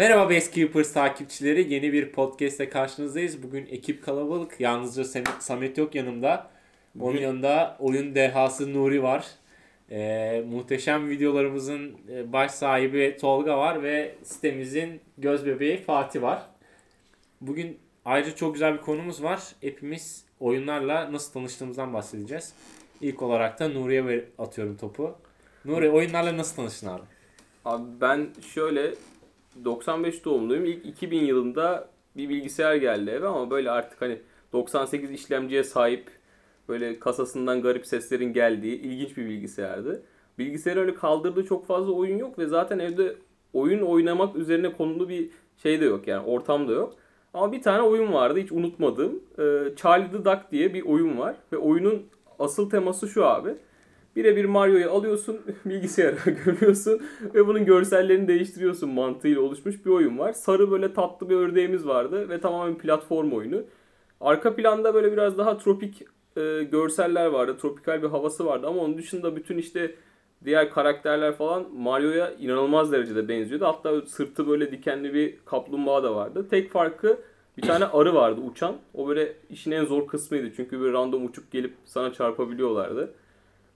Merhaba Basekeepers takipçileri. Yeni bir podcast'te karşınızdayız. Bugün ekip kalabalık. Yalnızca Sam- Samet yok yanımda. Onun Bugün- yanında oyun dehası Nuri var. Ee, muhteşem videolarımızın e, baş sahibi Tolga var ve sitemizin göz bebeği Fatih var. Bugün ayrıca çok güzel bir konumuz var. Hepimiz oyunlarla nasıl tanıştığımızdan bahsedeceğiz. İlk olarak da Nuri'ye ver- atıyorum topu. Nuri oyunlarla nasıl tanıştın abi? Abi ben şöyle 95 doğumluyum. İlk 2000 yılında bir bilgisayar geldi eve ama böyle artık hani 98 işlemciye sahip böyle kasasından garip seslerin geldiği ilginç bir bilgisayardı. Bilgisayar öyle kaldırdığı çok fazla oyun yok ve zaten evde oyun oynamak üzerine konulu bir şey de yok yani ortam da yok. Ama bir tane oyun vardı hiç unutmadığım. Ee, Charlie the Duck diye bir oyun var ve oyunun asıl teması şu abi. Birebir Mario'yu alıyorsun, bilgisayara gömüyorsun ve bunun görsellerini değiştiriyorsun mantığıyla oluşmuş bir oyun var. Sarı böyle tatlı bir ördeğimiz vardı ve tamamen platform oyunu. Arka planda böyle biraz daha tropik e, görseller vardı, tropikal bir havası vardı ama onun dışında bütün işte diğer karakterler falan Mario'ya inanılmaz derecede benziyordu. Hatta sırtı böyle dikenli bir kaplumbağa da vardı. Tek farkı bir tane arı vardı uçan. O böyle işin en zor kısmıydı. Çünkü böyle random uçup gelip sana çarpabiliyorlardı.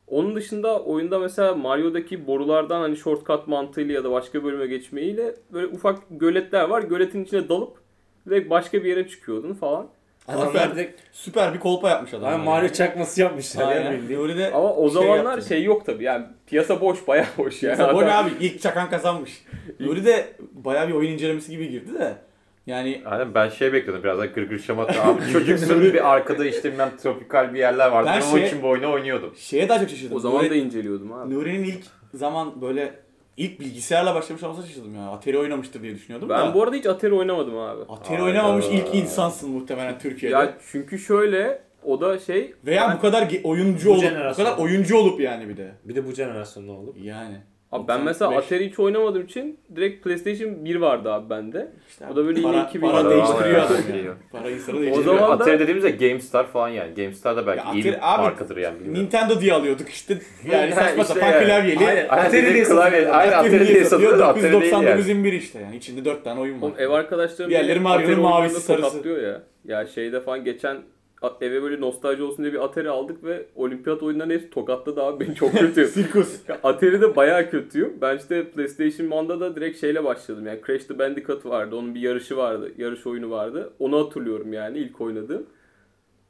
Onun dışında oyunda mesela Mario'daki borulardan hani shortcut mantığıyla ya da başka bölüme geçmeyle böyle ufak göletler var. Göletin içine dalıp direkt başka bir yere çıkıyordun falan. Adamlar direkt Süper bir kolpa yapmış adam. Abi Mario çakması yapmışlar ya Aynen. bildiğin. Nuri de Ama o şey zamanlar yaptı. şey yok tabii. Yani piyasa boş, bayağı boş yani. Boy Adam- abi ilk çakan kazanmış. Nuri de bayağı bir oyun incelemesi gibi girdi de. Yani Aynen ben şey bekliyordum biraz daha gırgır şamata. Abi çocuksun bir arkada işte bilmem tropikal bir yerler vardı. Ben Ben o şey- için bu oyunu oynuyordum. şeye daha çok şaşırdım. O zaman Nuri- da inceliyordum abi. Nuri'nin ilk zaman böyle ilk bilgisayarla başlamış olmasına şaşırdım ya. Atari oynamıştır diye düşünüyordum Ben da. bu arada hiç Atari oynamadım abi. Atari Hayda. oynamamış ilk insansın muhtemelen Türkiye'de. Ya çünkü şöyle o da şey Veya ben, bu kadar oyuncu Bu olup bu kadar oyuncu olup yani bir de. Bir de bu jenerasyonda olup. Yani. Abi ben mesela 95. Atari hiç oynamadığım için direkt PlayStation 1 vardı abi bende. İşte O da böyle yine para, 2000 para Para değiştiriyor adam ya. yani. Para insanı O değiştiriyor. zaman da- Atari dediğimizde GameStar falan yani. GameStar da belki Ya iyi bir abi, markadır yani bilmiyorum. Nintendo diye alıyorduk işte. Yani saçma işte sapan yani. klavyeli. Aynen. Atari diye satılıyor. Aynen Atari diye satılıyor da Atari değil 999 yani. bin bir işte yani. İçinde 4 tane oyun var. Oğlum ev arkadaşlarım Diğerleri Mario'nun Atari mavisi, sarısı. ya. Ya şeyde falan geçen eve böyle nostalji olsun diye bir Atari aldık ve olimpiyat oyunlarını hepsi tokatladı abi beni çok kötü. Sirkus. Atari'de bayağı kötüyüm. Ben işte PlayStation 1'da da direkt şeyle başladım. Yani Crash the Bandicoot vardı. Onun bir yarışı vardı. Yarış oyunu vardı. Onu hatırlıyorum yani ilk oynadığım.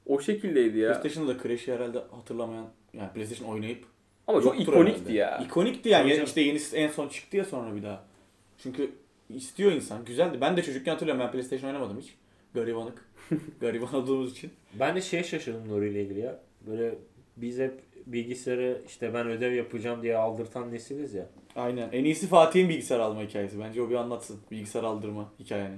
O şekildeydi ya. PlayStation'da da Crash'i herhalde hatırlamayan yani PlayStation oynayıp Ama çok ikonikti herhalde. ya. İkonikti yani. Tabii işte yenisi en son çıktı ya sonra bir daha. Çünkü istiyor insan. Güzeldi. Ben de çocukken hatırlıyorum. Ben PlayStation oynamadım hiç. Garibanlık. Gariban olduğumuz için. Ben de şeye şaşırdım Nuri ile ilgili ya. Böyle biz hep bilgisayarı işte ben ödev yapacağım diye aldırtan nesiliz ya. Aynen. En iyisi Fatih'in bilgisayar alma hikayesi. Bence o bir anlatsın. Bilgisayar aldırma hikayeni.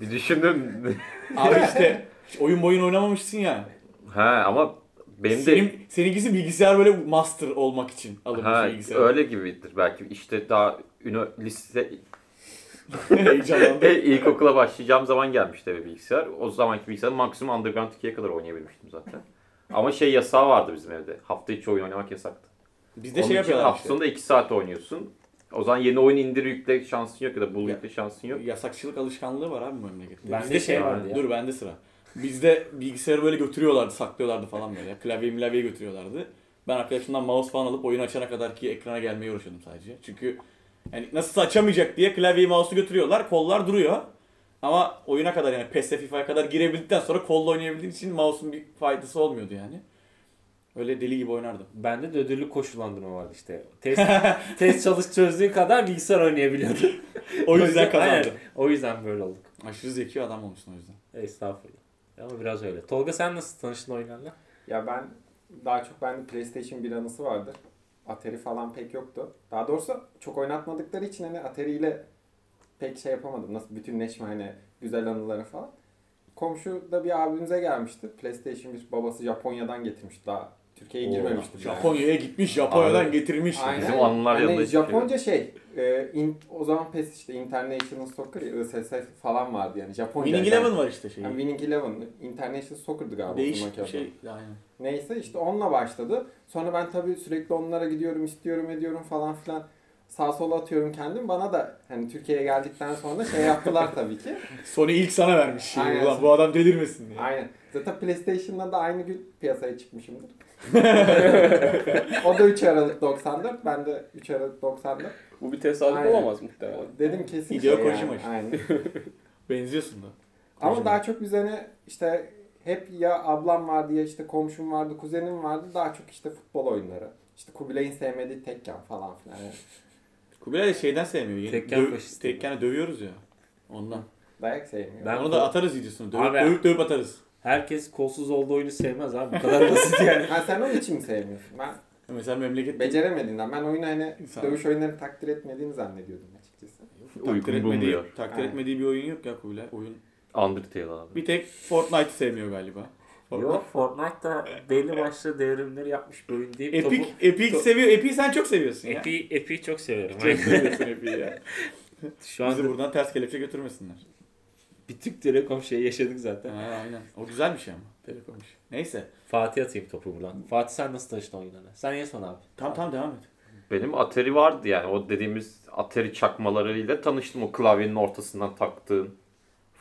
Bir düşündüm. Abi işte oyun boyun oynamamışsın ya. ha ama benim de Senin, seninkisi bilgisayar böyle master olmak için alınmış ha, bilgisayar. öyle gibidir belki. İşte daha ünü, lise, Heyecanlandım. e, ilkokula başlayacağım zaman gelmişti eve bilgisayar. O zamanki bilgisayar maksimum Underground 2'ye kadar oynayabilmiştim zaten. Ama şey yasağı vardı bizim evde. Hafta içi oyun oynamak yasaktı. Bizde Onun şey için yapıyorlar Hafta işte. sonunda 2 saat oynuyorsun. O zaman yeni oyun indir yükle şansın yok ya da bul Ya- yükle şansın yok. Yasakçılık alışkanlığı var abi memlekette. Bende Bizde şey vardı ya. Dur bende sıra. Bizde bilgisayarı böyle götürüyorlardı, saklıyorlardı falan böyle. Klavye milavye götürüyorlardı. Ben arkadaşımdan mouse falan alıp oyun açana kadar ki ekrana gelmeye uğraşıyordum sadece. Çünkü yani nasıl açamayacak diye klavyeyi mouse'u götürüyorlar. Kollar duruyor. Ama oyuna kadar yani PES'e FIFA'ya kadar girebildikten sonra kolla oynayabildiğin için mouse'un bir faydası olmuyordu yani. Öyle deli gibi oynardım. Bende de ödüllü koşullandırma vardı işte. Test, test çalış çözdüğün kadar bilgisayar oynayabiliyordun. O yüzden kazandım. O yüzden böyle olduk. Aşırı zeki adam olmuşsun o yüzden. Estağfurullah. Ama biraz öyle. Tolga sen nasıl tanıştın oyunlarla? Ya ben daha çok bende PlayStation 1 anısı vardı. Atari falan pek yoktu. Daha doğrusu çok oynatmadıkları için hani Atari ile pek şey yapamadım. Nasıl bütünleşme hani güzel anıları falan. Komşuda bir abimize gelmişti. PlayStation 1 babası Japonya'dan getirmişti daha. Türkiye'ye girmemişti. Japonya'ya gitmiş, Japonya'dan Abi. getirmiş. Aynen. Bizim anılar yanında hiçbir şey. Japonca şey, e, in- o zaman PES işte International Soccer, ya, ISS falan vardı yani Japonca. Winning Eleven var işte şey. Yani Winning Eleven, International Soccer'dı galiba. o Değişik bir şey. Aynen. Neyse işte onunla başladı. Sonra ben tabii sürekli onlara gidiyorum, istiyorum, ediyorum falan filan. Sağ sola atıyorum kendim. Bana da hani Türkiye'ye geldikten sonra şey yaptılar tabii ki. Sony ilk sana vermiş. Aynen. Ulan bu adam delirmesin diye. Aynen. Zaten PlayStation'da da aynı gün piyasaya çıkmışımdır. o da 3 Aralık 94, ben de 3 Aralık 94. Bu bir tesadüf Aynen. olamaz muhtemelen. Dedim kesin Hideo şey Kojima yani. işte. Aynen. Benziyorsun da. Ama Kojima. daha çok üzerine işte hep ya ablam vardı ya işte komşum vardı, kuzenim vardı. Daha çok işte futbol oyunları. İşte Kubilay'ın sevmediği Tekken falan filan. Yani Kubilay şeyden sevmiyor. Yeni, Tekken döv- faşist. Tekken'e dövüyoruz ya. Ondan. dayak sevmiyor. Ben- Onu da atarız videosunu. Dövüp, Abi- dövüp, dövüp atarız. Herkes kolsuz olduğu oyunu sevmez abi. Bu kadar basit yani. Ha sen onun için mi sevmiyorsun? Ben Mesela memleket beceremediğinden. Ben oyunu hani İnsan- dövüş oyunlarını takdir etmediğini zannediyordum açıkçası. takdir Uygun etmediği, bulmuyor. takdir Aynen. etmediği bir oyun yok ya Kubilay. Oyun. Undertale abi. Bir tek Fortnite'ı sevmiyor galiba. Fortnite. Yok Fortnite'da belli başlı devrimleri yapmış bir oyun deyip Epic, topu... Epic to- seviyor. Epic'i sen çok seviyorsun ya. Epi, Epi'yi çok seviyorum. Çok seviyorsun Epic'i ya. Şu Bizi anda buradan ters kelepçe götürmesinler. bir Türk Telekom şeyi yaşadık zaten. Ha, aynen. O güzel bir şey ama. Telekom işi. Neyse. Fatih atayım topu buradan. Fatih sen nasıl tanıştın oyunlara? Sen en son abi. Tam tam devam et. Benim Atari vardı yani o dediğimiz Atari çakmalarıyla tanıştım o klavyenin ortasından taktığın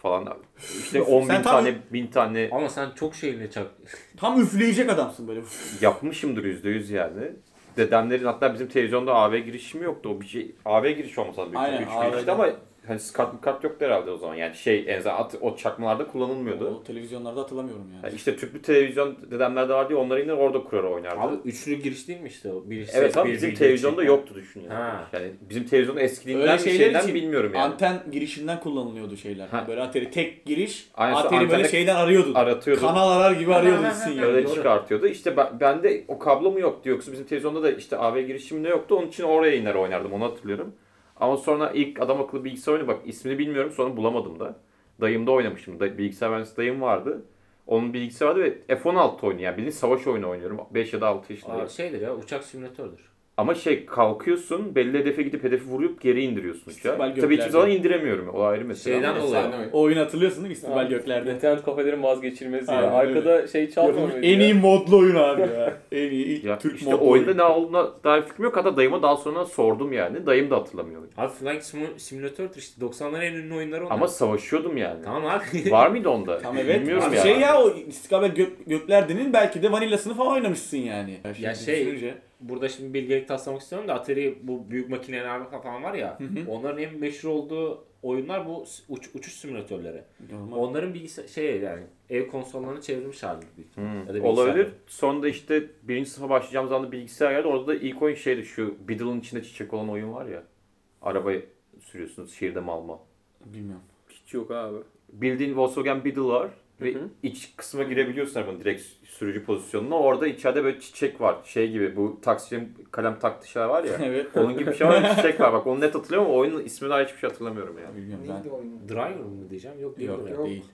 falan. İşte 10 bin tam- tane, bin tane Ama sen çok şeyle çak... Tam üfleyecek adamsın böyle. Yapmışımdır %100 yani. Dedemlerin hatta bizim televizyonda AV girişimi yoktu. O bir şey AV giriş olmasa büyük Aynen, AV işte ama hani kart kart yoktu herhalde o zaman. Yani şey en azından at- o çakmalarda kullanılmıyordu. O televizyonlarda hatırlamıyorum yani. Yani işte tüplü televizyon dedemlerde vardı ya onları yine orada kurar oynardı. Abi üçlü giriş değil mi işte o? Bir evet ses, abi bir bizim televizyonda çekme. yoktu düşün yani. Ha. Yani bizim televizyonun eskiliğinden şeyden için bilmiyorum yani. Anten girişinden kullanılıyordu şeyler. Ha. Böyle Atari tek giriş. Aynen, Atari böyle şeyden arıyordun. aratıyordu. Kanal arar gibi arıyordun Ha, ha, sinyal. ha, Öyle Doğru. çıkartıyordu. İşte ben, bende o kablo mu yoktu yoksa bizim televizyonda da işte AV girişiminde yoktu. Onun için oraya iner oynardım onu hatırlıyorum. Ama sonra ilk adam akıllı bilgisayar oyunu bak ismini bilmiyorum sonra bulamadım da. Dayımda oynamıştım. Da, bilgisayar mühendisi dayım vardı. Onun bilgisayarı vardı ve F-16 oyunu yani bildiğin savaş oyunu oynuyorum. 5 ya da 6 yaşındayım. Aa, şeydir ya uçak simülatördür. Ama şey kalkıyorsun belli hedefe gidip hedefi vurup geri indiriyorsun İstikbal uçağı. Tabii hiçbir zaman indiremiyorum. O ayrı mesele. Şeyden dolayı. Oyun. O oyunu hatırlıyorsun değil mi? İstikbal Abi, göklerde. İnternet kafelerin vazgeçilmezi ya. Aynen Arkada şey çalmıyor en ya? iyi modlu oyun abi ya. en iyi Ya Türk işte modlu oyunda oyun. ne olduğuna dair fikrim yok. Hatta dayıma daha sonra sordum yani. Dayım da hatırlamıyor. Abi Flying Simu- Simulator'dur işte 90'ların en ünlü oyunları onlar. Ama savaşıyordum yani. Tamam abi. Var mıydı onda? Tamam evet. Bilmiyorum Abi ya. Şey ya o İstikbal Gök, Göklerde'nin belki de vanillasını falan oynamışsın yani. Ya Şimdi şey- düşününce. Burada şimdi bilgelik taslamak istiyorum da Atari bu büyük makineler falan var ya. hı. onların en meşhur olduğu oyunlar bu uç, uçuş simülatörleri. Normal. Onların bilgisayar şey yani ev konsollarını çevrilmiş hali büyük. Hmm, Ya da bilgisayar. Olabilir. Sonra da işte birinci sınıfa başlayacağım zaman da bilgisayar geldi. Orada da ilk oyun şeydi şu Beetle'ın içinde çiçek olan oyun var ya. Arabayı sürüyorsunuz şehirde mal mal. Bilmiyorum. Hiç yok abi. Bildiğin Volkswagen Beetle var. Ve Hı hı. iç kısma girebiliyorsun arabanın direkt sürücü pozisyonuna. Orada içeride böyle çiçek var. Şey gibi bu taksinin kalem taktığı şeyler var ya. evet. Onun gibi bir şey var çiçek var. Bak onu net hatırlıyorum ama oyunun ismini daha hiçbir şey hatırlamıyorum yani. Bilmiyorum Neydi ben. oyun? Driver mı diyeceğim? Yok değil Yok mi? Yok. değil.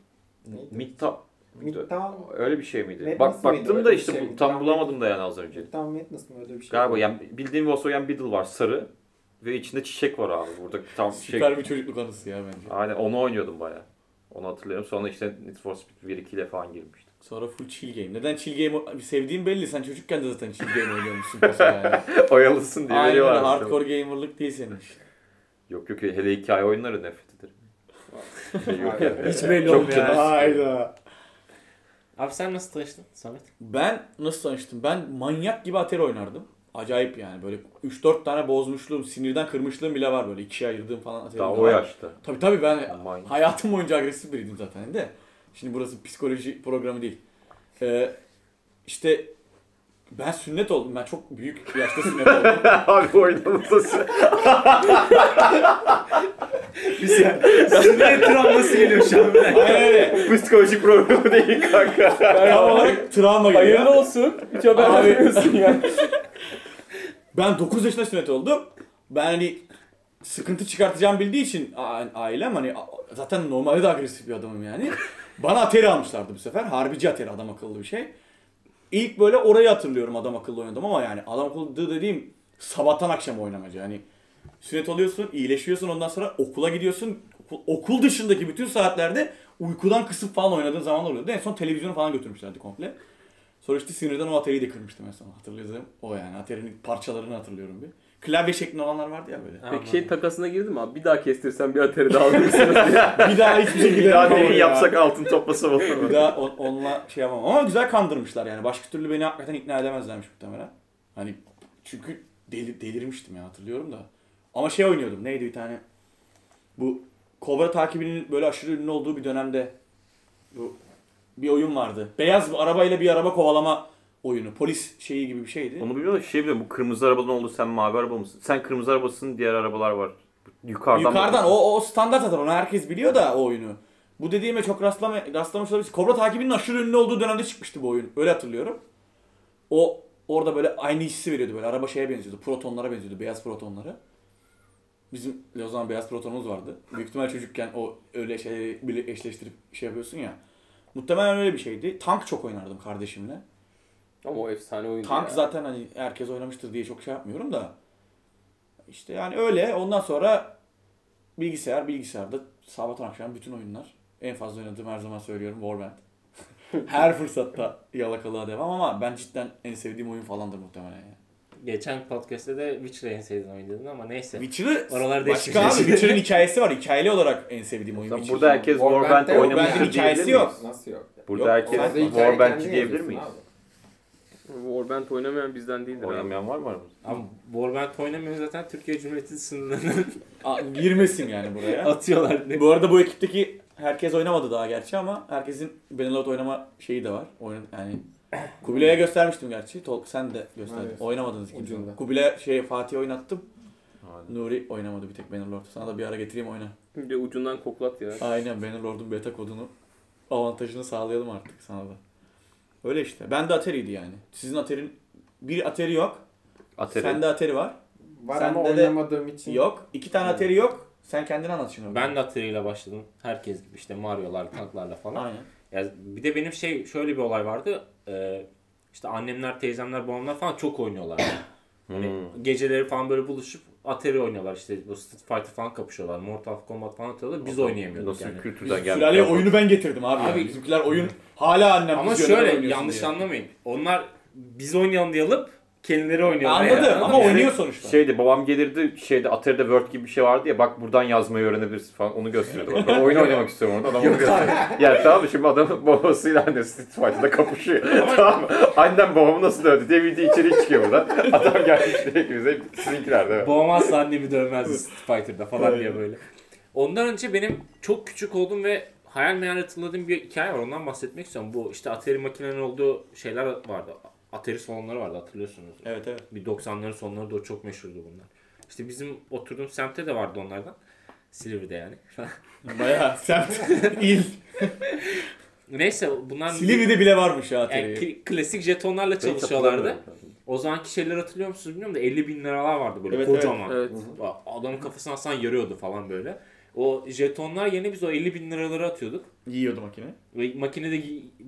Neydi? Midtown. Midtown. Öyle bir şey miydi? Madness Bak baktım da işte şey bu- tam bulamadım da yani az önce. Midtown Madness mı öyle bir şey? Galiba yani bildiğin Volkswagen Beetle var sarı ve içinde çiçek var abi. Burada tam şey. Süper bir çocukluk anısı ya bence. Aynen onu oynuyordum baya. Onu hatırlıyorum. Sonra işte Need for Speed 1 2 ile falan girmiştim. Sonra full chill game. Neden chill game sevdiğin belli. Sen çocukken de zaten chill game oynuyormuşsun yani. Oyalısın diye Aynen veriyorlar. Hardcore gamerlık değil senin. Yok yok hele hikaye oyunları nefret ederim. Yok yani. Hiç belli olmuyor. canım. Hayda. Abi sen nasıl tanıştın Samet? Ben nasıl tanıştım? Ben manyak gibi Atari oynardım. Acayip yani böyle 3-4 tane bozmuşluğum, sinirden kırmışlığım bile var böyle ikiye ayırdığım falan Daha var. o yaşta. Tabii tabii ben Aman. hayatım boyunca agresif biriydim zaten de. Şimdi burası psikoloji programı değil. Ee, işte ben sünnet oldum. Ben çok büyük yaşta sünnet oldum. Abi oynanılması. Sünnet travması geliyor şu an. Aynen öyle. Psikolojik problemi değil kanka. Tam olarak travma gibi. Hayırlı ya. olsun. Hiç haber vermiyorsun ya. Ben 9 yaşında sünnet oldum. Ben hani sıkıntı çıkartacağım bildiği için ailem hani zaten normalde de agresif bir adamım yani. Bana Atari almışlardı bu sefer. Harbici Atari adam akıllı bir şey. İlk böyle orayı hatırlıyorum adam akıllı oynadım ama yani adam akıllı dediğim sabahtan akşam oynamacı. Yani sünnet oluyorsun, iyileşiyorsun ondan sonra okula gidiyorsun. Okul, okul dışındaki bütün saatlerde uykudan kısıp falan oynadığın zaman oluyordu. En son televizyonu falan götürmüşlerdi komple. Sonra işte sinirden o Atari'yi de kırmıştım en son hatırladığım o yani. Atari'nin parçalarını hatırlıyorum bir. klavye şeklinde olanlar vardı ya böyle. Peki şey takasına girdi mi abi? Bir daha kestirsen bir Atari daha alırsınız bir daha hiçbir şekilde Bir daha ya. yapsak altın toplasa olur. Bir daha on- onunla şey yapamam. Ama güzel kandırmışlar yani. Başka türlü beni hakikaten ikna edemezlermiş muhtemelen. Hani çünkü deli, delirmiştim ya hatırlıyorum da. Ama şey oynuyordum. Neydi bir tane? Bu Cobra takibinin böyle aşırı ünlü olduğu bir dönemde bu bir oyun vardı. Beyaz bir arabayla bir araba kovalama oyunu. Polis şeyi gibi bir şeydi. Onu biliyor musun? Şey biliyorum bu kırmızı arabadan oldu sen mavi araba mısın? Sen kırmızı arabasın diğer arabalar var. Yukarıdan Yukarıdan o, o standart zaten onu herkes biliyor da o oyunu. Bu dediğime çok rastlama, rastlamış olabiliriz. Kobra takibinin aşırı ünlü olduğu dönemde çıkmıştı bu oyun. Öyle hatırlıyorum. O orada böyle aynı hissi veriyordu böyle. Araba şeye benziyordu. Protonlara benziyordu. Beyaz protonlara. Bizim o zaman beyaz protonumuz vardı. Büyük ihtimal çocukken o öyle şeyleri bile eşleştirip şey yapıyorsun ya. Muhtemelen öyle bir şeydi. Tank çok oynardım kardeşimle. Ama o efsane oyundu Tank ya. zaten hani herkes oynamıştır diye çok şey yapmıyorum da. İşte yani öyle. Ondan sonra bilgisayar, bilgisayarda sabahtan akşam bütün oyunlar. En fazla oynadığım her zaman söylüyorum Warband. her fırsatta yalakalığa devam ama ben cidden en sevdiğim oyun falandır muhtemelen yani. Geçen podcast'te de Witcher'ı en sevdiğin oyun dedin ama neyse. Witcher'ı Oralarda başka abi. Witcher'ın hikayesi var. Hikayeli olarak en sevdiğim oyun Witcher. burada herkes Warband oynamıştır hikayesi diyebilir yok. miyiz? Nasıl yok? Burada Yok, herkes kendin diyebilir miyiz? abi. Warband oynamayan bizden değildir abi. Oynamayan var mı aramızda? Ama Warband oynamıyor zaten Türkiye Cumhuriyeti sınırlarını Aa, girmesin yani buraya. atıyorlar. bu arada bu ekipteki herkes oynamadı daha gerçi ama herkesin Benelot oynama şeyi de var. Oyun yani Kubilay'a göstermiştim gerçi. Tol sen de gösterdin. Evet. Oynamadınız ikiniz. Ucunda. Kubilay şey Fatih oynattım. Hadi. Nuri oynamadı bir tek Bannerlord. Sana da bir ara getireyim oyna. Bir de ucundan koklat ya. Aynen Bannerlord'un beta kodunu avantajını sağlayalım artık sana da. Öyle işte. Ben de Atari'ydi yani. Sizin Atari'nin bir Atari yok. Atari. Sende Atari var. Var Sende ama de oynamadığım için. Yok. İki tane Atari yok. Sen kendin anlat şimdi. Ben de Atari ile başladım. Herkes gibi işte Mario'lar, tanklarla falan. Aynen. Ya bir de benim şey şöyle bir olay vardı. Ee, işte annemler, teyzemler, babamlar falan çok oynuyorlar. Hani Hmm. geceleri falan böyle buluşup Atari oynuyorlar işte bu Street Fighter falan kapışıyorlar. Mortal Kombat falan atıyorlar. Biz oynayamıyorduk Nasıl yani. Biz kültürden geldi? Sülaleye oyunu ben getirdim abi. Abi- yani. Bizimkiler oyun hala annem Ama şöyle yanlış diye. anlamayın. Onlar biz oynayalım diye alıp kendileri oynuyorlar. Anladım yani. ama Yani oynuyor sonuçta. Şeydi babam gelirdi şeyde Atari'de Word gibi bir şey vardı ya bak buradan yazmayı öğrenebilirsin falan onu gösteriyordu. Ben oyun oynamak istiyorum orada adam onu gösteriyor. Ya tamam şimdi adam babasıyla anne Street Fighter'da kapışıyor. tamam mı? Annem babamı nasıl dövdü diye video içeri çıkıyor buradan. Adam gelmiş diye ki bize sizinkiler de. Babam asla annemi dövmezdi Street Fighter'da falan diye böyle. Ondan önce benim çok küçük olduğum ve hayal meyal hatırladığım bir hikaye var. Ondan bahsetmek istiyorum. Bu işte Atari makinenin olduğu şeyler vardı. Atari salonları vardı hatırlıyorsunuz. Evet evet. Bir 90'ların sonları da çok meşhurdu bunlar. İşte bizim oturduğum semtte de vardı onlardan. Silivri'de yani. Bayağı semt. il. Neyse bunlar Silivri'de bile varmış ya yani Atari. ki- klasik jetonlarla çalışıyorlardı. O zamanki şeyleri hatırlıyor musunuz bilmiyorum da 50 bin liralar vardı böyle Evet, kocaman. Evet. Adamın kafasına atsan yarıyordu falan böyle. O jetonlar yerine biz o 50 bin liraları atıyorduk. Yiyordu makine. Ve makinede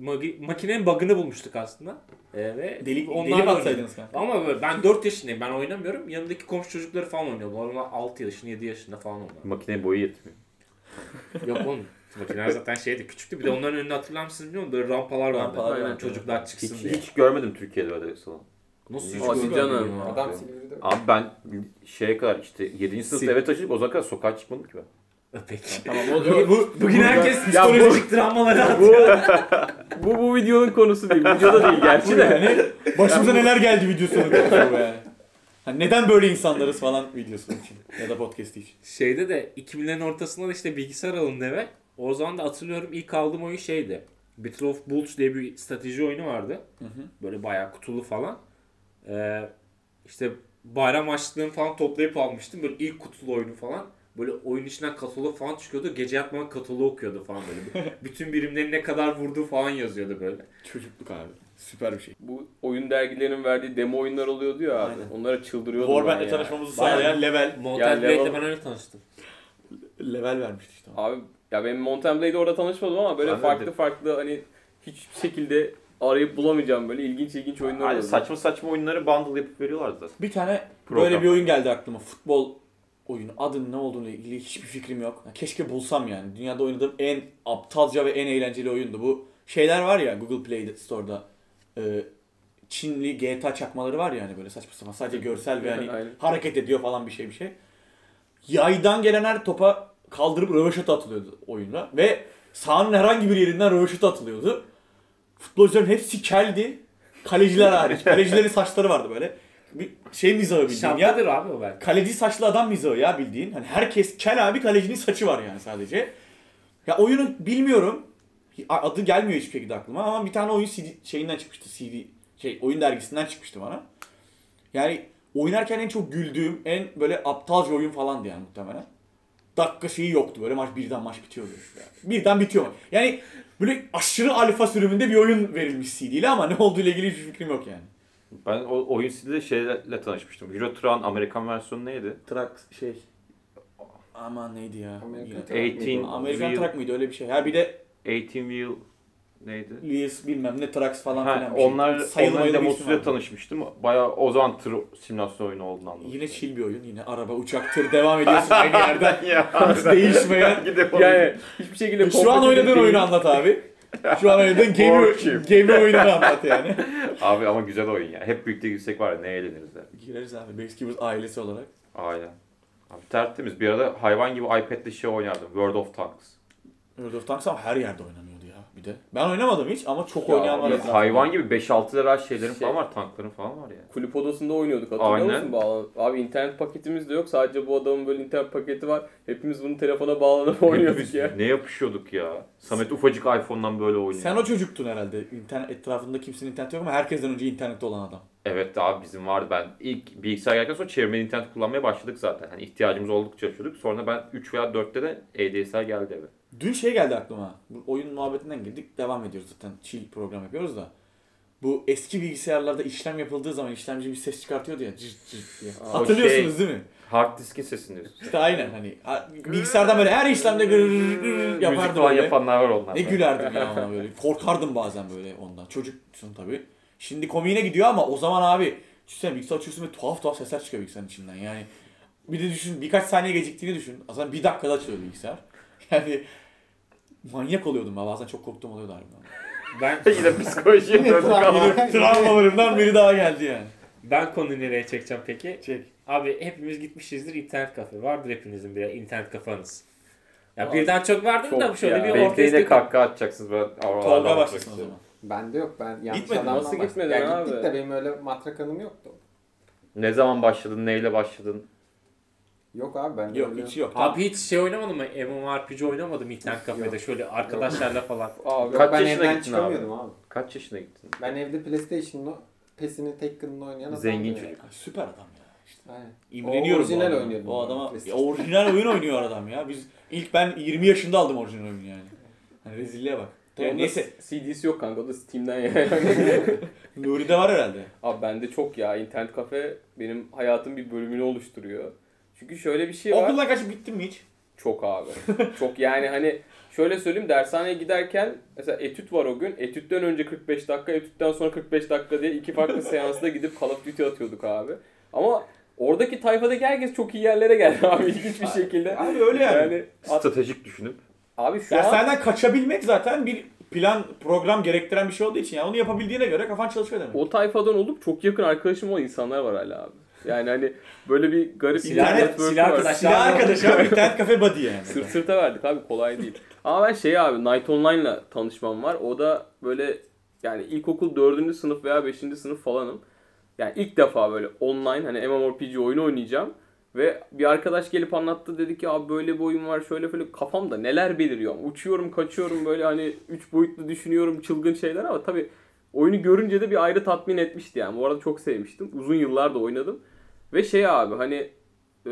magi- makinenin bug'ını bulmuştuk aslında. Ee, ve Deli, deli baksaydınız kanka. Ama böyle ben 4 yaşındayım ben oynamıyorum. Yanındaki komşu çocukları falan oynuyorlar. Onlar 6 yaşında 7 yaşında falan onlar. Makineye boyu yetmiyor. Yok oğlum. Makineler zaten şeydi küçüktü. Bir de onların önünde hatırlar mısınız bilmiyorum. Böyle rampalar vardı. Rampalar vardı. çocuklar çıksın Hiç, diye. hiç görmedim Türkiye'de öyle salon. Nasıl hiç canım. görmedim ya? Adam Silivri'de. Abi ben şeye kadar işte 7. sınıfta eve taşınıp o zaman kadar sokağa çıkmadım ki ben. Peki. Tamam o, o- bu, Bugün herkes bu- psikolojik travmaları atıyor. Bu bu videonun konusu değil. Videoda değil gerçi de. yani başımıza neler geldi videosunu bu yani. Hani neden böyle insanlarız falan videosu için ya da podcast için. Şeyde de 2000'lerin ortasında da işte bilgisayar alındı eve. O zaman da hatırlıyorum ilk aldığım oyun şeydi. Battle of Bulge diye bir strateji oyunu vardı. Hı hı. Böyle bayağı kutulu falan. Ee, işte bayram açlığını falan toplayıp almıştım. Böyle ilk kutulu oyunu falan. Böyle oyun içinden katalog falan çıkıyordu. Gece yatmadan kataloğu okuyordu falan böyle. Bütün birimlerin ne kadar vurduğu falan yazıyordu böyle. Çocukluk abi. Süper bir şey. Bu oyun dergilerinin verdiği demo oyunlar oluyordu ya abi. Aynen. Onlara çıldırıyordum ben Warband'le tanışmamızı sağlayan level. Mountain Blade'le ben öyle tanıştım. Level vermişti işte. Abi ya benim Mountain Blade'de orada tanışmadım ama böyle Ben de farklı de- farklı hani hiçbir şekilde arayıp bulamayacağım böyle ilginç ilginç oyunlar Hani oluyordu. saçma saçma oyunları bundle yapıp veriyorlardı zaten. Bir tane Program. böyle bir oyun geldi aklıma. Futbol oyunu. Adının ne olduğunu ilgili hiçbir fikrim yok. Keşke bulsam yani. Dünyada oynadığım en aptalca ve en eğlenceli oyundu. Bu şeyler var ya Google Play Store'da. e, Çinli GTA çakmaları var ya hani böyle saçma sapan sadece görsel ve hani Aynen. hareket ediyor falan bir şey bir şey. Yaydan gelen her topa kaldırıp röveşata atılıyordu oyunda ve sahanın herhangi bir yerinden röveşata atılıyordu. Futbolcuların hepsi keldi. Kaleciler hariç. Kalecilerin saçları vardı böyle. Bir şey mizahı bildiğin ya. Şapkadır abi o belki. Kaleci saçlı adam mizahı ya bildiğin. Hani herkes kel abi kalecinin saçı var yani sadece. Ya oyunu bilmiyorum. Adı gelmiyor hiçbir şekilde aklıma ama bir tane oyun CD şeyinden çıkmıştı. CD şey oyun dergisinden çıkmıştı bana. Yani oynarken en çok güldüğüm en böyle aptalca oyun falandı yani muhtemelen. Dakika şeyi yoktu böyle maç birden maç bitiyordu. Yani birden bitiyor. Yani böyle aşırı alfa sürümünde bir oyun verilmiş CD ile ama ne olduğu ile ilgili hiçbir fikrim yok yani. Ben o oyun CD'de şeyle tanışmıştım. Euro Truck'ın Amerikan versiyonu neydi? Truck şey aman neydi ya? Amerikan Truck mıydı 18 o? Amerikan Wheel- Truck mıydı öyle bir şey. Ha bir de 18 Wheel neydi? Lewis bilmem ne Trucks falan Ha, filan şey. onlar Sayılı onların demosuyla tanışmıştım. Bayağı o zaman tır simülasyon oyunu olduğunu anladım. Yine chill bir oyun. Yine araba, uçak, tır devam ediyorsun aynı yerden. ya. Hiç değişmeyen. Gidip Yani hiçbir şekilde Şu an oynadığın oyunu anlat abi. Şu an oynadığın game, game oyununu anlat yani. Abi ama güzel oyun ya. Hep birlikte girsek var ya ne eğleniriz ya. Gireriz abi. Basekeepers ailesi olarak. Aynen. Abi tertemiz. Bir arada hayvan gibi iPad'le şey oynardım. World of Tanks. World of Tanks ama her yerde oynanıyordu de. Ben oynamadım hiç ama çok Ya, oynayan var. ya. Hayvan gibi 5-6 level şeylerin Şey- falan var. Tankların falan var ya. Kulüp odasında oynuyorduk hatırlıyor Aynen. musun? Bağlan- Abi internet paketimiz de yok. Sadece bu adamın böyle internet paketi var. Hepimiz bunu telefona bağlanıp oynuyorduk ya. Ne yapışıyorduk ya. Samet ufacık iPhone'dan böyle oynuyor. Sen o çocuktun herhalde. İnternet, etrafında kimsenin interneti yok ama herkesten önce internette olan adam. Evet abi bizim vardı. Ben ilk bilgisayar geldikten sonra çevirmeli internet kullanmaya başladık zaten. Hani ihtiyacımız oldukça açıyorduk. Sonra ben 3 veya 4'te de ADSL geldi eve. Dün şey geldi aklıma. Bu oyun muhabbetinden girdik. Devam ediyoruz zaten. Chill program yapıyoruz da. Bu eski bilgisayarlarda işlem yapıldığı zaman işlemci bir ses çıkartıyordu ya cırt cırt diye. Aa, o Hatırlıyorsunuz şey- değil mi? Hard diskin sesini diyorsun. İşte aynen hani ha- bilgisayardan böyle her işlemde gır gır gır Müzik yapardı falan böyle. yapanlar var onlar. Ne gülerdim ya ona böyle. Korkardım bazen böyle ondan. Çocuksun tabii. Şimdi komiğine gidiyor ama o zaman abi düşünsene bilgisayar açıyorsun ve tuhaf tuhaf sesler çıkıyor bilgisayarın içinden yani. Bir de düşün birkaç saniye geciktiğini düşün. Aslında bir dakikada açılıyor bilgisayar. Yani manyak oluyordum ben bazen çok korktuğum oluyordu harbiden. Ben Yine psikolojiye döndük ama. Travmalarımdan biri daha geldi yani. ben konuyu nereye çekeceğim peki? Çek. Abi hepimiz gitmişizdir internet kafe. Vardır hepinizin bir internet kafanız. Ya Abi, birden çok vardır çok da şöyle ya. bir Belki ortaya yine kahkaha atacaksınız. Ben Tolga başlasın o zaman. Bende yok ben yanlış Gitmedin Nasıl gitmedin ya abi? Gittik de benim öyle matrak anım yoktu. Ne zaman başladın, neyle başladın? Yok abi ben Yok öyle... hiç yok. Abi hiç şey oynamadım mı? MMORPG oynamadım internet kafede şöyle arkadaşlarla falan. Abi Kaç ben yaşına evden gittin çıkamıyordum abi? Kaç yaşına gittin? Ben evde PlayStation'la PES'ini Tekken'ını oynayan adam. Zengin ya. çocuk. Ay, Süper adam ya. Aynen. İmreniyorum O orijinal bu adama. oynuyordum O ben adama PlayStation. ya orijinal oyun oynuyor adam ya. Biz ilk ben 20 yaşında aldım orijinal oyunu yani. Hani rezilliğe bak. Onda Yani neyse CD'si yok kanka o da Steam'den yani. Nuri'de var herhalde. Abi bende çok ya internet kafe benim hayatın bir bölümünü oluşturuyor. Çünkü şöyle bir şey var. Okuldan kaçıp gittin mi hiç? Çok abi. Çok yani hani şöyle söyleyeyim dershaneye giderken mesela etüt var o gün. Etütten önce 45 dakika, etütten sonra 45 dakika diye iki farklı seansta gidip Call of Duty atıyorduk abi. Ama oradaki tayfadaki herkes çok iyi yerlere geldi abi ilginç bir şekilde. Abi öyle yani. Yani at- Stratejik düşünüp. abi şu an Derslerden kaçabilmek zaten bir plan, program gerektiren bir şey olduğu için yani onu yapabildiğine göre kafan çalışıyor demek. o tayfadan olup çok yakın arkadaşım olan insanlar var hala abi. Yani hani böyle bir garip Silah- internet silah arkadaş- Silah arkadaş abi internet kafe buddy yani. Sırt sırta verdik abi kolay değil. Ama ben şey abi Night Online'la tanışmam var. O da böyle yani ilkokul 4. sınıf veya 5. sınıf falanım. Yani ilk defa böyle online hani MMORPG oyunu oynayacağım. Ve bir arkadaş gelip anlattı dedi ki abi böyle bir oyun var şöyle böyle kafamda neler beliriyor. Uçuyorum kaçıyorum böyle hani 3 boyutlu düşünüyorum çılgın şeyler ama tabii oyunu görünce de bir ayrı tatmin etmişti yani. Bu arada çok sevmiştim. Uzun yıllar da oynadım. Ve şey abi hani e,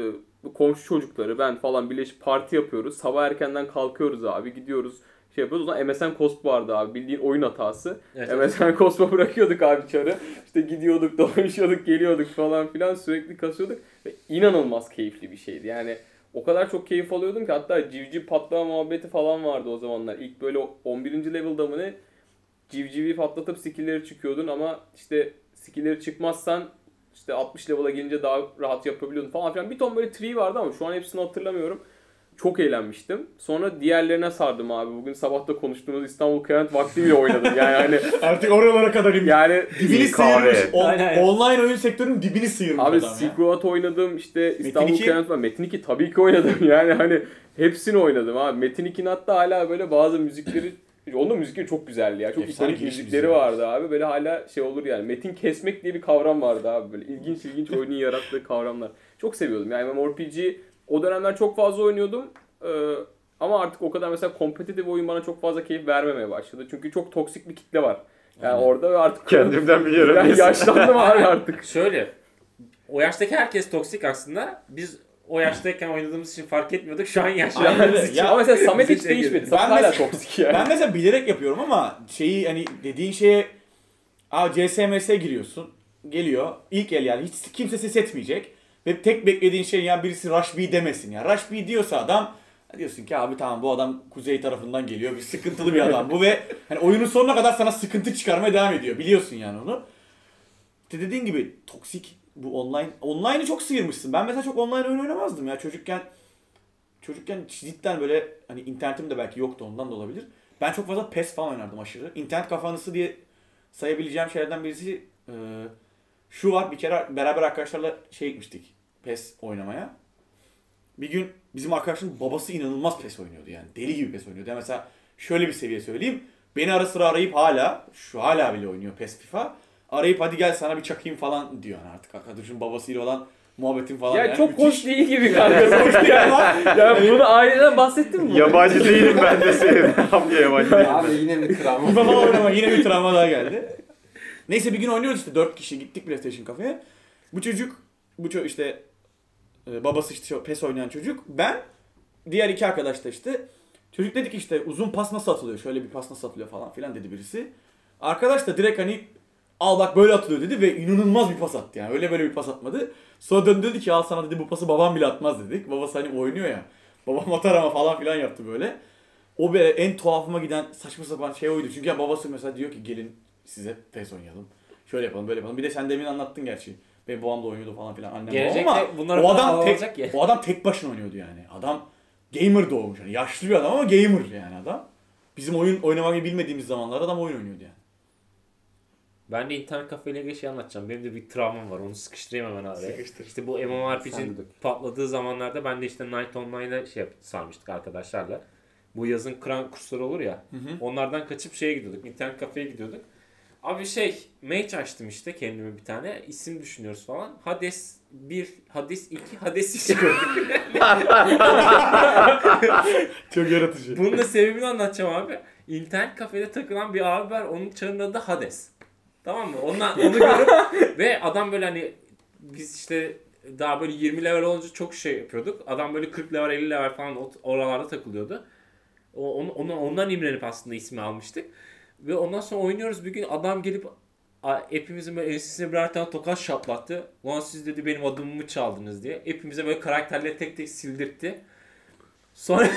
komşu çocukları ben falan birleşip parti yapıyoruz. Sabah erkenden kalkıyoruz abi gidiyoruz şey yapıyoruz. O zaman MSN Cosp vardı abi bildiğin oyun hatası. Evet, MSN Cosp'a bırakıyorduk abi çarı. İşte gidiyorduk dolaşıyorduk geliyorduk falan filan sürekli kasıyorduk. Ve inanılmaz keyifli bir şeydi. Yani o kadar çok keyif alıyordum ki hatta civciv patlama muhabbeti falan vardı o zamanlar. İlk böyle 11. level'da mı ne civcivi patlatıp skill'leri çıkıyordun ama işte skill'leri çıkmazsan işte 60 level'a gelince daha rahat yapabiliyordun falan filan. Bir ton böyle tree vardı ama şu an hepsini hatırlamıyorum. Çok eğlenmiştim. Sonra diğerlerine sardım abi. Bugün sabah da konuştuğumuz İstanbul Kıyamet Vakti bile oynadım. Yani hani Artık oralara kadar inmiş. yani Dibini kahve. sıyırmış. O- Aynen. online oyun sektörünün dibini sıyırmış Abi adam ya. Silk Road oynadım işte İstanbul 2? Kıyamet Vakti. Metin 2 tabii ki oynadım yani hani hepsini oynadım abi. Metin 2'nin hatta hala böyle bazı müzikleri onun da müzikleri çok güzeldi ya. Çok Efsane ikonik müzikleri vardı abi. Böyle hala şey olur yani. Metin kesmek diye bir kavram vardı abi. Böyle ilginç ilginç oyunun yarattığı kavramlar. Çok seviyordum. Yani MMORPG o dönemler çok fazla oynuyordum. Ee, ama artık o kadar mesela kompetitif oyun bana çok fazla keyif vermemeye başladı. Çünkü çok toksik bir kitle var. Yani Aynen. orada ve artık Kendimden biliyorum. yani yaşlandım abi artık. Şöyle. O yaştaki herkes toksik aslında. Biz o yaştayken oynadığımız için fark etmiyorduk. Şu an yaşlandığımız için. Ya ama mesela Samet hiç değişmedi. Samet Ben hala mesela- toksik yani. Ben mesela bilerek yapıyorum ama şeyi hani dediğin şeye Aa CSMS giriyorsun. Geliyor. İlk el yani hiç kimse ses etmeyecek. Ve tek beklediğin şey yani birisi Rush B demesin ya. Rush B diyorsa adam diyorsun ki abi tamam bu adam kuzey tarafından geliyor. Bir sıkıntılı bir adam bu ve hani oyunun sonuna kadar sana sıkıntı çıkarmaya devam ediyor. Biliyorsun yani onu. İşte dediğin gibi toksik bu online. Online'ı çok sıyırmışsın. Ben mesela çok online oyun oynamazdım ya çocukken. Çocukken cidden böyle hani internetim de belki yoktu ondan da olabilir. Ben çok fazla PES falan oynardım aşırı. İnternet kafanısı diye sayabileceğim şeylerden birisi e, şu var. Bir kere beraber arkadaşlarla şey gitmiştik. PES oynamaya. Bir gün bizim arkadaşın babası inanılmaz PES oynuyordu yani. Deli gibi PES oynuyordu. Yani mesela şöyle bir seviye söyleyeyim. Beni ara sıra arayıp hala, şu hala bile oynuyor PES FIFA. Arayıp hadi gel sana bir çakayım falan diyor yani artık. Arkadaşın babasıyla olan muhabbetin falan. Ya yani çok müthiş. hoş değil gibi kanka. Hoş değil ama ya bunu aileden bahsettin mi? Yabancı değilim ben de senin. Tam bir yabancı değilim. Abi yine bir travma. Falan oynama yine bir travma daha geldi. Neyse bir gün oynuyoruz işte dört kişi gittik PlayStation kafeye. Bu çocuk bu çocuk işte e, babası işte PES oynayan çocuk. Ben diğer iki arkadaş da işte çocuk dedi ki işte uzun pas nasıl atılıyor? Şöyle bir pas nasıl atılıyor falan filan dedi birisi. Arkadaş da direkt hani al bak böyle atılıyor dedi ve inanılmaz bir pas attı yani. Öyle böyle bir pas atmadı. Sonra döndü dedi ki al sana dedi bu pası babam bile atmaz dedik. Babası hani oynuyor ya. Babam atar ama falan filan yaptı böyle. O böyle en tuhafıma giden saçma sapan şey oydu. Çünkü ya babası mesela diyor ki gelin size PES oynayalım. Şöyle yapalım böyle yapalım. Bir de sen demin anlattın gerçi. Benim babam da oynuyordu falan filan annem babam Gelecekte ama bunları o adam tek, ya. o adam tek başına oynuyordu yani. Adam gamer doğmuş. Yani yaşlı bir adam ama gamer yani adam. Bizim oyun oynamayı bilmediğimiz zamanlarda adam oyun oynuyordu yani. Ben de internet kafeyle ilgili şey anlatacağım. Benim de bir travmam var. Onu sıkıştırayım hemen araya. Sıkıştır. İşte bu MMORPG'nin patladığı zamanlarda ben de işte Night Online'a şey yap- sarmıştık arkadaşlarla. Bu yazın kran kursları olur ya. Onlardan kaçıp şeye gidiyorduk. internet kafeye gidiyorduk. Abi şey mage açtım işte kendime bir tane. isim düşünüyoruz falan. Hades 1, Hades 2, Hades 3 koyduk. Çok yaratıcı. Bunun da sebebini anlatacağım abi. İnternet kafede takılan bir abi var. Onun çarının adı Hades. Tamam mı? Ondan, onu görüp ve adam böyle hani biz işte daha böyle 20 level olunca çok şey yapıyorduk. Adam böyle 40 level 50 level falan oralarda takılıyordu. O, onu, onu, ondan imrenip aslında ismi almıştık. Ve ondan sonra oynuyoruz bir gün adam gelip hepimizin böyle ensesine birer tane tokat şaplattı. Ulan siz dedi benim adımı mı çaldınız diye. Hepimize böyle karakterleri tek tek sildirtti. Sonra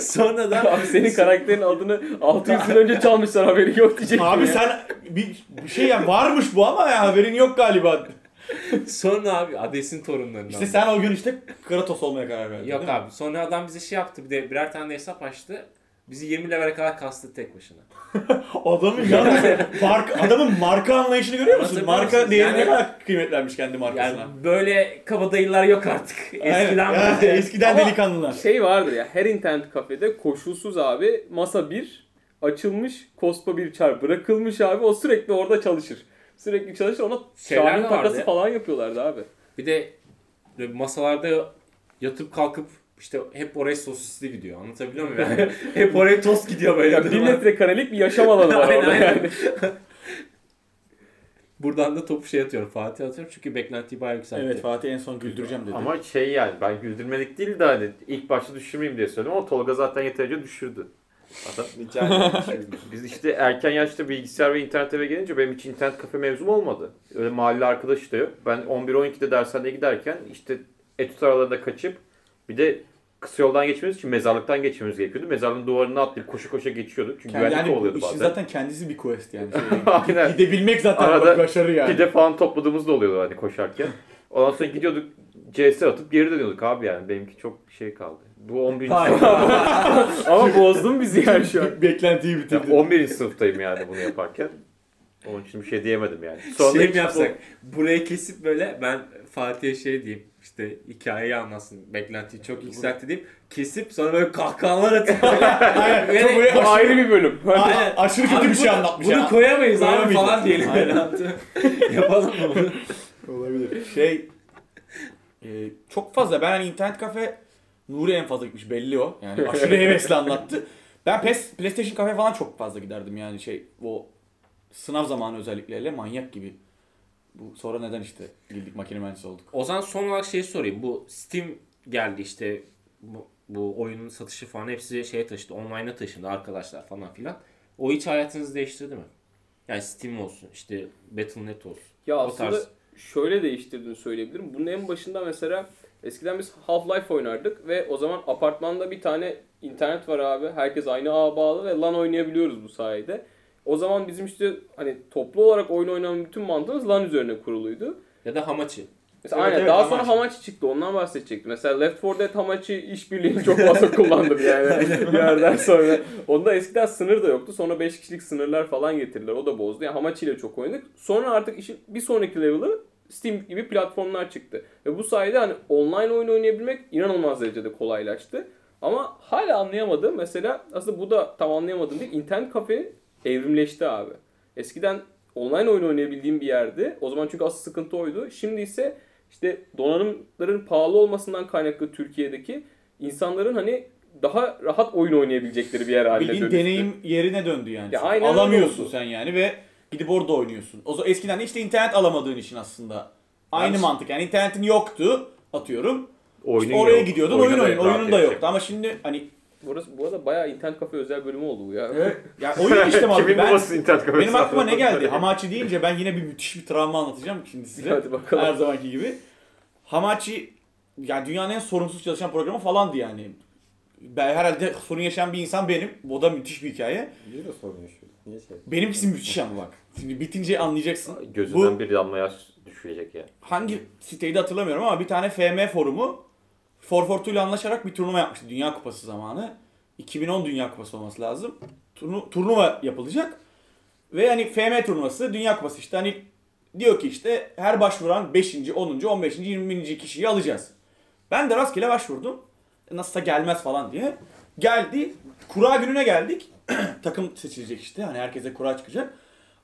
Sonra da Abi senin karakterin adını 600 yıl önce çalmışlar haberi yok diyecektim Abi ya. sen bir, bir şey yani varmış bu ama ya haberin yok galiba. sonra abi Hades'in torunlarından. İşte sen o gün işte Kratos olmaya karar verdin. Yok abi. Sonra adam bize şey yaptı. Bir de birer tane de hesap açtı. Bizi 20 level'e kadar kastı tek başına. Adamın yalnız marka, adamın marka anlayışını görüyor musun? Marka değeri ne Yani- kadar kıymetlenmiş kendi markasına. Yani böyle kabadayılar yok artık. Aynen. Eskiden Ya, böyle. eskiden Ama- delikanlılar. Şey vardır ya her internet kafede koşulsuz abi masa 1 açılmış kospa bir çar bırakılmış abi o sürekli orada çalışır. Sürekli çalışır ona Şeyler Şahin takası vardı. falan yapıyorlardı abi. Bir de masalarda yatıp kalkıp işte hep oraya sosisli gidiyor. Anlatabiliyor muyum yani? hep oraya tost gidiyor böyle. Bir metrekarelik bir yaşam alanı var Aynen, orada yani. Buradan da topu şey atıyorum. Fatih atıyorum çünkü beklentiyi bayağı yükseltti. Evet Fatih en son güldüreceğim dedi. Ama şey yani ben güldürmelik değil de hani ilk başta düşürmeyeyim diye söyledim ama Tolga zaten yeterince düşürdü. Adam, biz işte erken yaşta bilgisayar ve internet eve gelince benim hiç internet kafe mevzum olmadı. Öyle mahalle arkadaş da yok. Ben 11-12'de dershaneye giderken işte etüt aralarında kaçıp bir de kısa yoldan geçmemiz için mezarlıktan geçmemiz gerekiyordu. Mezarlığın duvarına atlayıp koşa koşa geçiyorduk. Çünkü yani, güvenlik yani oluyordu bazen. zaten kendisi bir quest yani. Şey, Aynen. Gidebilmek zaten Arada başarı yani. Pide falan topladığımız da oluyordu hani koşarken. Ondan sonra gidiyorduk CS atıp geri dönüyorduk abi yani. Benimki çok şey kaldı. Bu 11. Hayır. sınıf. Ama bozdun bizi yani şu an. Beklentiyi Ya bitirdi. 11. sınıftayım yani bunu yaparken. Onun için bir şey diyemedim yani. Sonra şey mi yapsak? Burayı kesip böyle ben Fatih'e şey diyeyim. işte hikayeyi anlatsın. Beklentiyi çok yükseltti diyeyim. Kesip sonra böyle kahkahalar atıp böyle. Aynen. Çok böyle Bu ayrı bir bölüm. Aynen. aşırı kötü Abi bir şey bunu- anlatmış Bunu ya. koyamayız abi falan diyelim. Aynen. Yapalım mı bunu? Olabilir. Şey e, çok fazla ben hani internet kafe Nuri en fazla gitmiş belli o. Yani aşırı hevesli anlattı. Ben PES, PlayStation kafe falan çok fazla giderdim yani şey o sınav zamanı özellikle manyak gibi. Bu sonra neden işte girdik makine mühendisi olduk. O zaman son olarak şey sorayım. Bu Steam geldi işte bu, bu oyunun satışı falan hepsi şeye taşıdı. Online'a taşındı arkadaşlar falan filan. O hiç hayatınızı değiştirdi mi? Yani Steam olsun işte Battle.net olsun. Ya O aslında tarz. şöyle değiştirdiğini söyleyebilirim. Bunun en başında mesela eskiden biz Half-Life oynardık ve o zaman apartmanda bir tane internet var abi. Herkes aynı ağa bağlı ve LAN oynayabiliyoruz bu sayede. O zaman bizim işte hani toplu olarak oyun oynamanın bütün mantığımız LAN üzerine kuruluydu. Ya da Hamachi. Mesela Evet, aynen evet, daha Hamachi. sonra Hamachi çıktı ondan bahsedecektim. Mesela Left 4 Dead Hamachi işbirliğini çok fazla kullandım yani bir yerden sonra. Onda eskiden sınır da yoktu. Sonra 5 kişilik sınırlar falan getirdiler. O da bozdu. Yani Hamachi ile çok oynadık. Sonra artık işin bir sonraki level'ı Steam gibi platformlar çıktı. Ve bu sayede hani online oyun oynayabilmek inanılmaz derecede kolaylaştı. Ama hala anlayamadığım mesela aslında bu da tam anlayamadığım değil. internet kafe evrimleşti abi. Eskiden online oyun oynayabildiğim bir yerdi. O zaman çünkü asıl sıkıntı oydu. Şimdi ise işte donanımların pahalı olmasından kaynaklı Türkiye'deki insanların hani daha rahat oyun oynayabilecekleri bir yer haline Bildiğin dönüştü. deneyim yerine döndü yani. Ya aynen Alamıyorsun sen yani ve gidip orada oynuyorsun. O zaman eskiden de işte internet alamadığın için aslında. Aynı Yani- mantık yani internetin yoktu atıyorum. Oyunun İşte oraya yok. gidiyordun oyun oyun oyunun da yoktu ama şimdi hani Burası bu arada bayağı internet kafe özel bölümü oldu bu ya. evet, ya oyun işte abi Kimin ben babası internet kafesi? benim aklıma ne geldi? Hamachi deyince ben yine bir müthiş bir travma anlatacağım şimdi size. Hadi bakalım. Her zamanki gibi. Hamachi yani dünyanın en sorunsuz çalışan programı falandı yani. Ben herhalde sorun yaşayan bir insan benim. O da müthiş bir hikaye. Biz de sorun yaşıyorduk. Niye şey? Benimkisi müthiş ama bak. Şimdi bitince anlayacaksın. Gözünden Bu bir damla yaş düşecek ya. hangi siteydi hatırlamıyorum ama bir tane FM forumu Forfortu ile anlaşarak bir turnuva yapmıştı Dünya Kupası zamanı. 2010 Dünya Kupası olması lazım. Turnu, turnuva yapılacak. Ve hani FM turnuvası Dünya Kupası işte hani diyor ki işte her başvuran 5. 10. 15. 20. kişiyi alacağız. Ben de rastgele başvurdum. Nasılsa gelmez falan diye. Geldi. Kura gününe geldik. Takım seçilecek işte. Hani herkese kura çıkacak.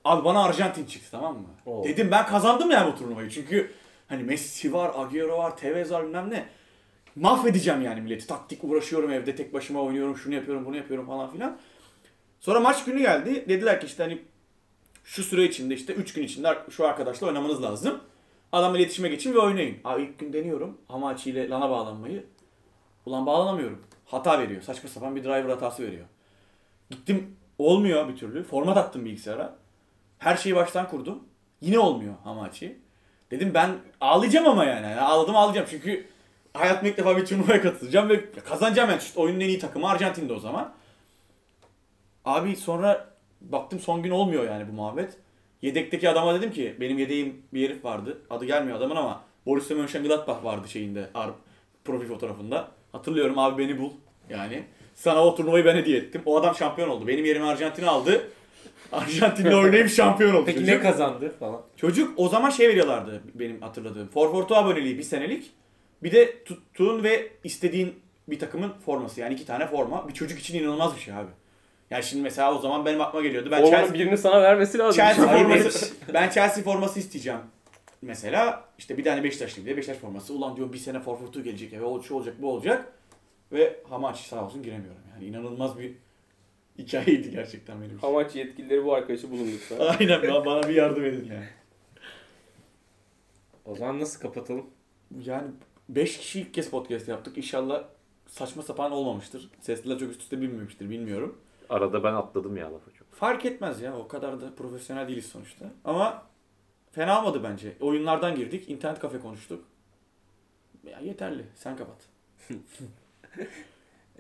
Abi bana Arjantin çıktı tamam mı? Oo. Dedim ben kazandım yani bu turnuvayı. Çünkü hani Messi var, Agüero var, Tevez var bilmem ne. Mahvedeceğim yani milleti. Taktik uğraşıyorum evde tek başıma oynuyorum, şunu yapıyorum, bunu yapıyorum falan filan. Sonra maç günü geldi. Dediler ki işte hani şu süre içinde işte 3 gün içinde şu arkadaşla oynamanız lazım. Adamla iletişime geçin ve oynayın. Abi ilk gün deniyorum Hamachi ile LAN'a bağlanmayı. Ulan bağlanamıyorum. Hata veriyor. Saçma sapan bir driver hatası veriyor. Gittim olmuyor bir türlü. Format attım bilgisayara. Her şeyi baştan kurdum. Yine olmuyor Hamachi. Dedim ben ağlayacağım ama yani. yani ağladım ağlayacağım çünkü hayatımda ilk defa bir turnuvaya katılacağım ve kazanacağım yani. İşte oyunun en iyi takımı Arjantin'de o zaman. Abi sonra baktım son gün olmuyor yani bu muhabbet. Yedekteki adama dedim ki benim yedeğim bir herif vardı. Adı gelmiyor adamın ama Borussia Mönchengladbach vardı şeyinde ar- profil fotoğrafında. Hatırlıyorum abi beni bul. Yani sana o turnuvayı ben hediye ettim. O adam şampiyon oldu. Benim yerimi Arjantin aldı. Arjantin'le oynayıp şampiyon oldu. Peki çocuk. ne kazandı falan? Çocuk o zaman şey veriyorlardı benim hatırladığım. Forfortu aboneliği bir senelik. Bir de tuttuğun ve istediğin bir takımın forması. Yani iki tane forma. Bir çocuk için inanılmaz bir şey abi. Yani şimdi mesela o zaman benim aklıma geliyordu. Ben Chelsea, birini sana vermesi lazım. Chelsea forması, ben Chelsea forması isteyeceğim. Mesela işte bir tane Beşiktaşlı bir de Beşiktaş forması. Ulan diyor bir sene Forfortu gelecek eve. O şu olacak bu olacak. Ve Hamachi sağ olsun giremiyorum. Yani inanılmaz bir hikayeydi gerçekten benim için. Amaç yetkilileri bu arkadaşı bulun lütfen. Aynen ba- bana bir yardım edin yani. O zaman nasıl kapatalım? Yani 5 kişi ilk kez podcast yaptık. İnşallah saçma sapan olmamıştır. Sesler çok üst üste binmemiştir bilmiyorum. Arada ben atladım ya lafı çok. Fark etmez ya o kadar da profesyonel değiliz sonuçta. Ama fena olmadı bence. Oyunlardan girdik, internet kafe konuştuk. Ya yeterli. Sen kapat.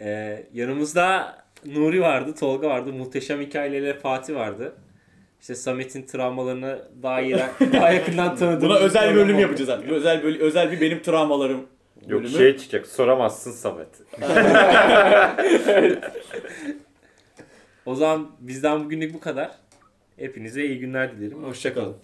Ee, yanımızda Nuri vardı, Tolga vardı, muhteşem hikayelerle Fatih vardı. İşte Samet'in travmalarını daha iyi daha yakından tanıdığımız Buna özel program bölüm yapacağız artık. Özel bölüm, özel bir benim travmalarım Yok bölümü. şey çıkacak. Soramazsın Samet. O zaman bizden bugünlük bu kadar. Hepinize iyi günler dilerim. Hoşçakalın.